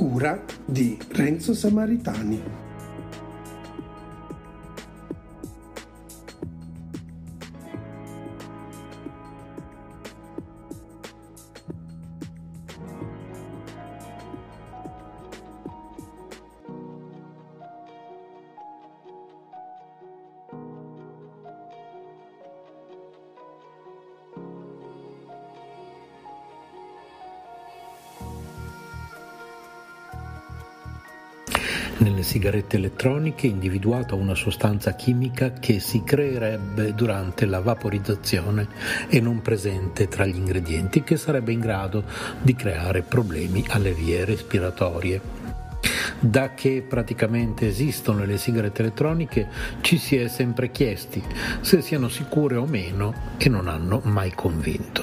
Cura di Renzo Samaritani. Nelle sigarette elettroniche è individuata una sostanza chimica che si creerebbe durante la vaporizzazione e non presente tra gli ingredienti che sarebbe in grado di creare problemi alle vie respiratorie. Da che praticamente esistono le sigarette elettroniche ci si è sempre chiesti se siano sicure o meno e non hanno mai convinto.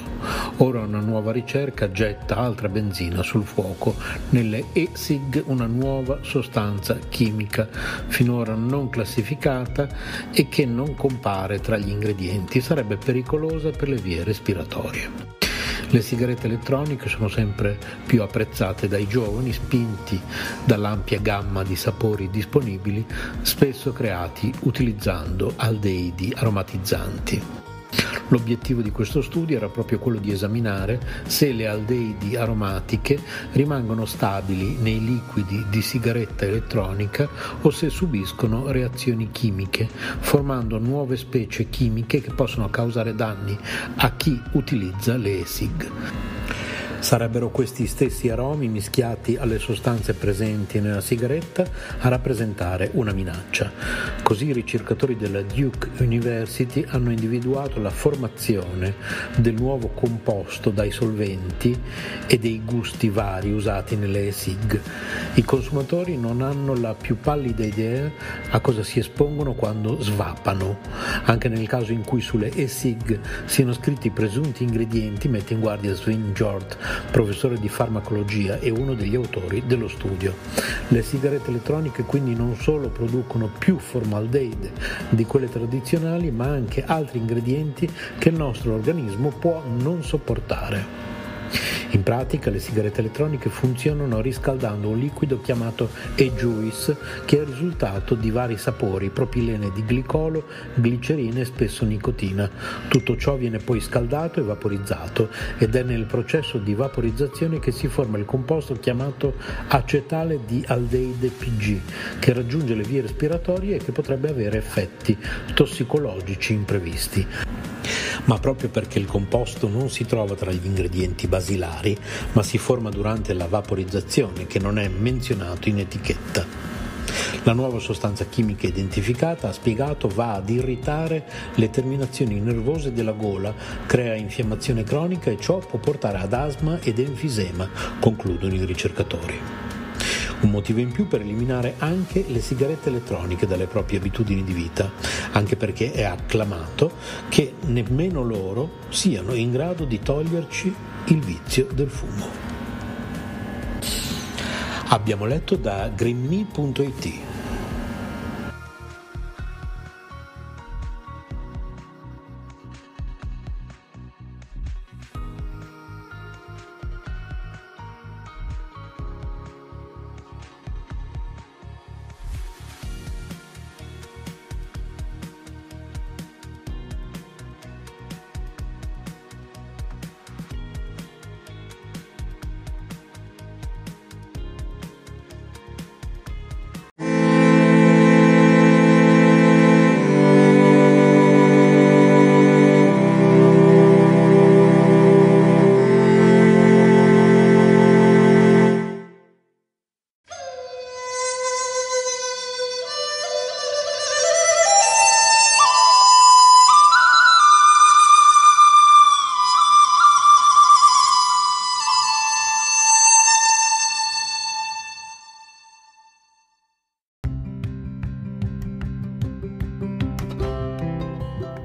Ora una nuova ricerca getta altra benzina sul fuoco nelle e-sig, una nuova sostanza chimica finora non classificata e che non compare tra gli ingredienti, sarebbe pericolosa per le vie respiratorie. Le sigarette elettroniche sono sempre più apprezzate dai giovani, spinti dall'ampia gamma di sapori disponibili, spesso creati utilizzando aldeidi aromatizzanti. L'obiettivo di questo studio era proprio quello di esaminare se le aldeidi aromatiche rimangono stabili nei liquidi di sigaretta elettronica o se subiscono reazioni chimiche, formando nuove specie chimiche che possono causare danni a chi utilizza le ESIG. Sarebbero questi stessi aromi mischiati alle sostanze presenti nella sigaretta a rappresentare una minaccia. Così i ricercatori della Duke University hanno individuato la formazione del nuovo composto dai solventi e dei gusti vari usati nelle SIG. I consumatori non hanno la più pallida idea a cosa si espongono quando svapano. Anche nel caso in cui sulle e-SIG siano scritti i presunti ingredienti, mette in guardia Swin George professore di farmacologia e uno degli autori dello studio. Le sigarette elettroniche quindi non solo producono più formaldeide di quelle tradizionali, ma anche altri ingredienti che il nostro organismo può non sopportare. In pratica le sigarette elettroniche funzionano riscaldando un liquido chiamato e-juice che è il risultato di vari sapori, propilene di glicolo, glicerina e spesso nicotina. Tutto ciò viene poi scaldato e vaporizzato ed è nel processo di vaporizzazione che si forma il composto chiamato acetale di aldeide PG che raggiunge le vie respiratorie e che potrebbe avere effetti tossicologici imprevisti ma proprio perché il composto non si trova tra gli ingredienti basilari, ma si forma durante la vaporizzazione che non è menzionato in etichetta. La nuova sostanza chimica identificata, ha spiegato, va ad irritare le terminazioni nervose della gola, crea infiammazione cronica e ciò può portare ad asma ed enfisema, concludono i ricercatori. Un motivo in più per eliminare anche le sigarette elettroniche dalle proprie abitudini di vita, anche perché è acclamato che nemmeno loro siano in grado di toglierci il vizio del fumo. Abbiamo letto da greenme.it.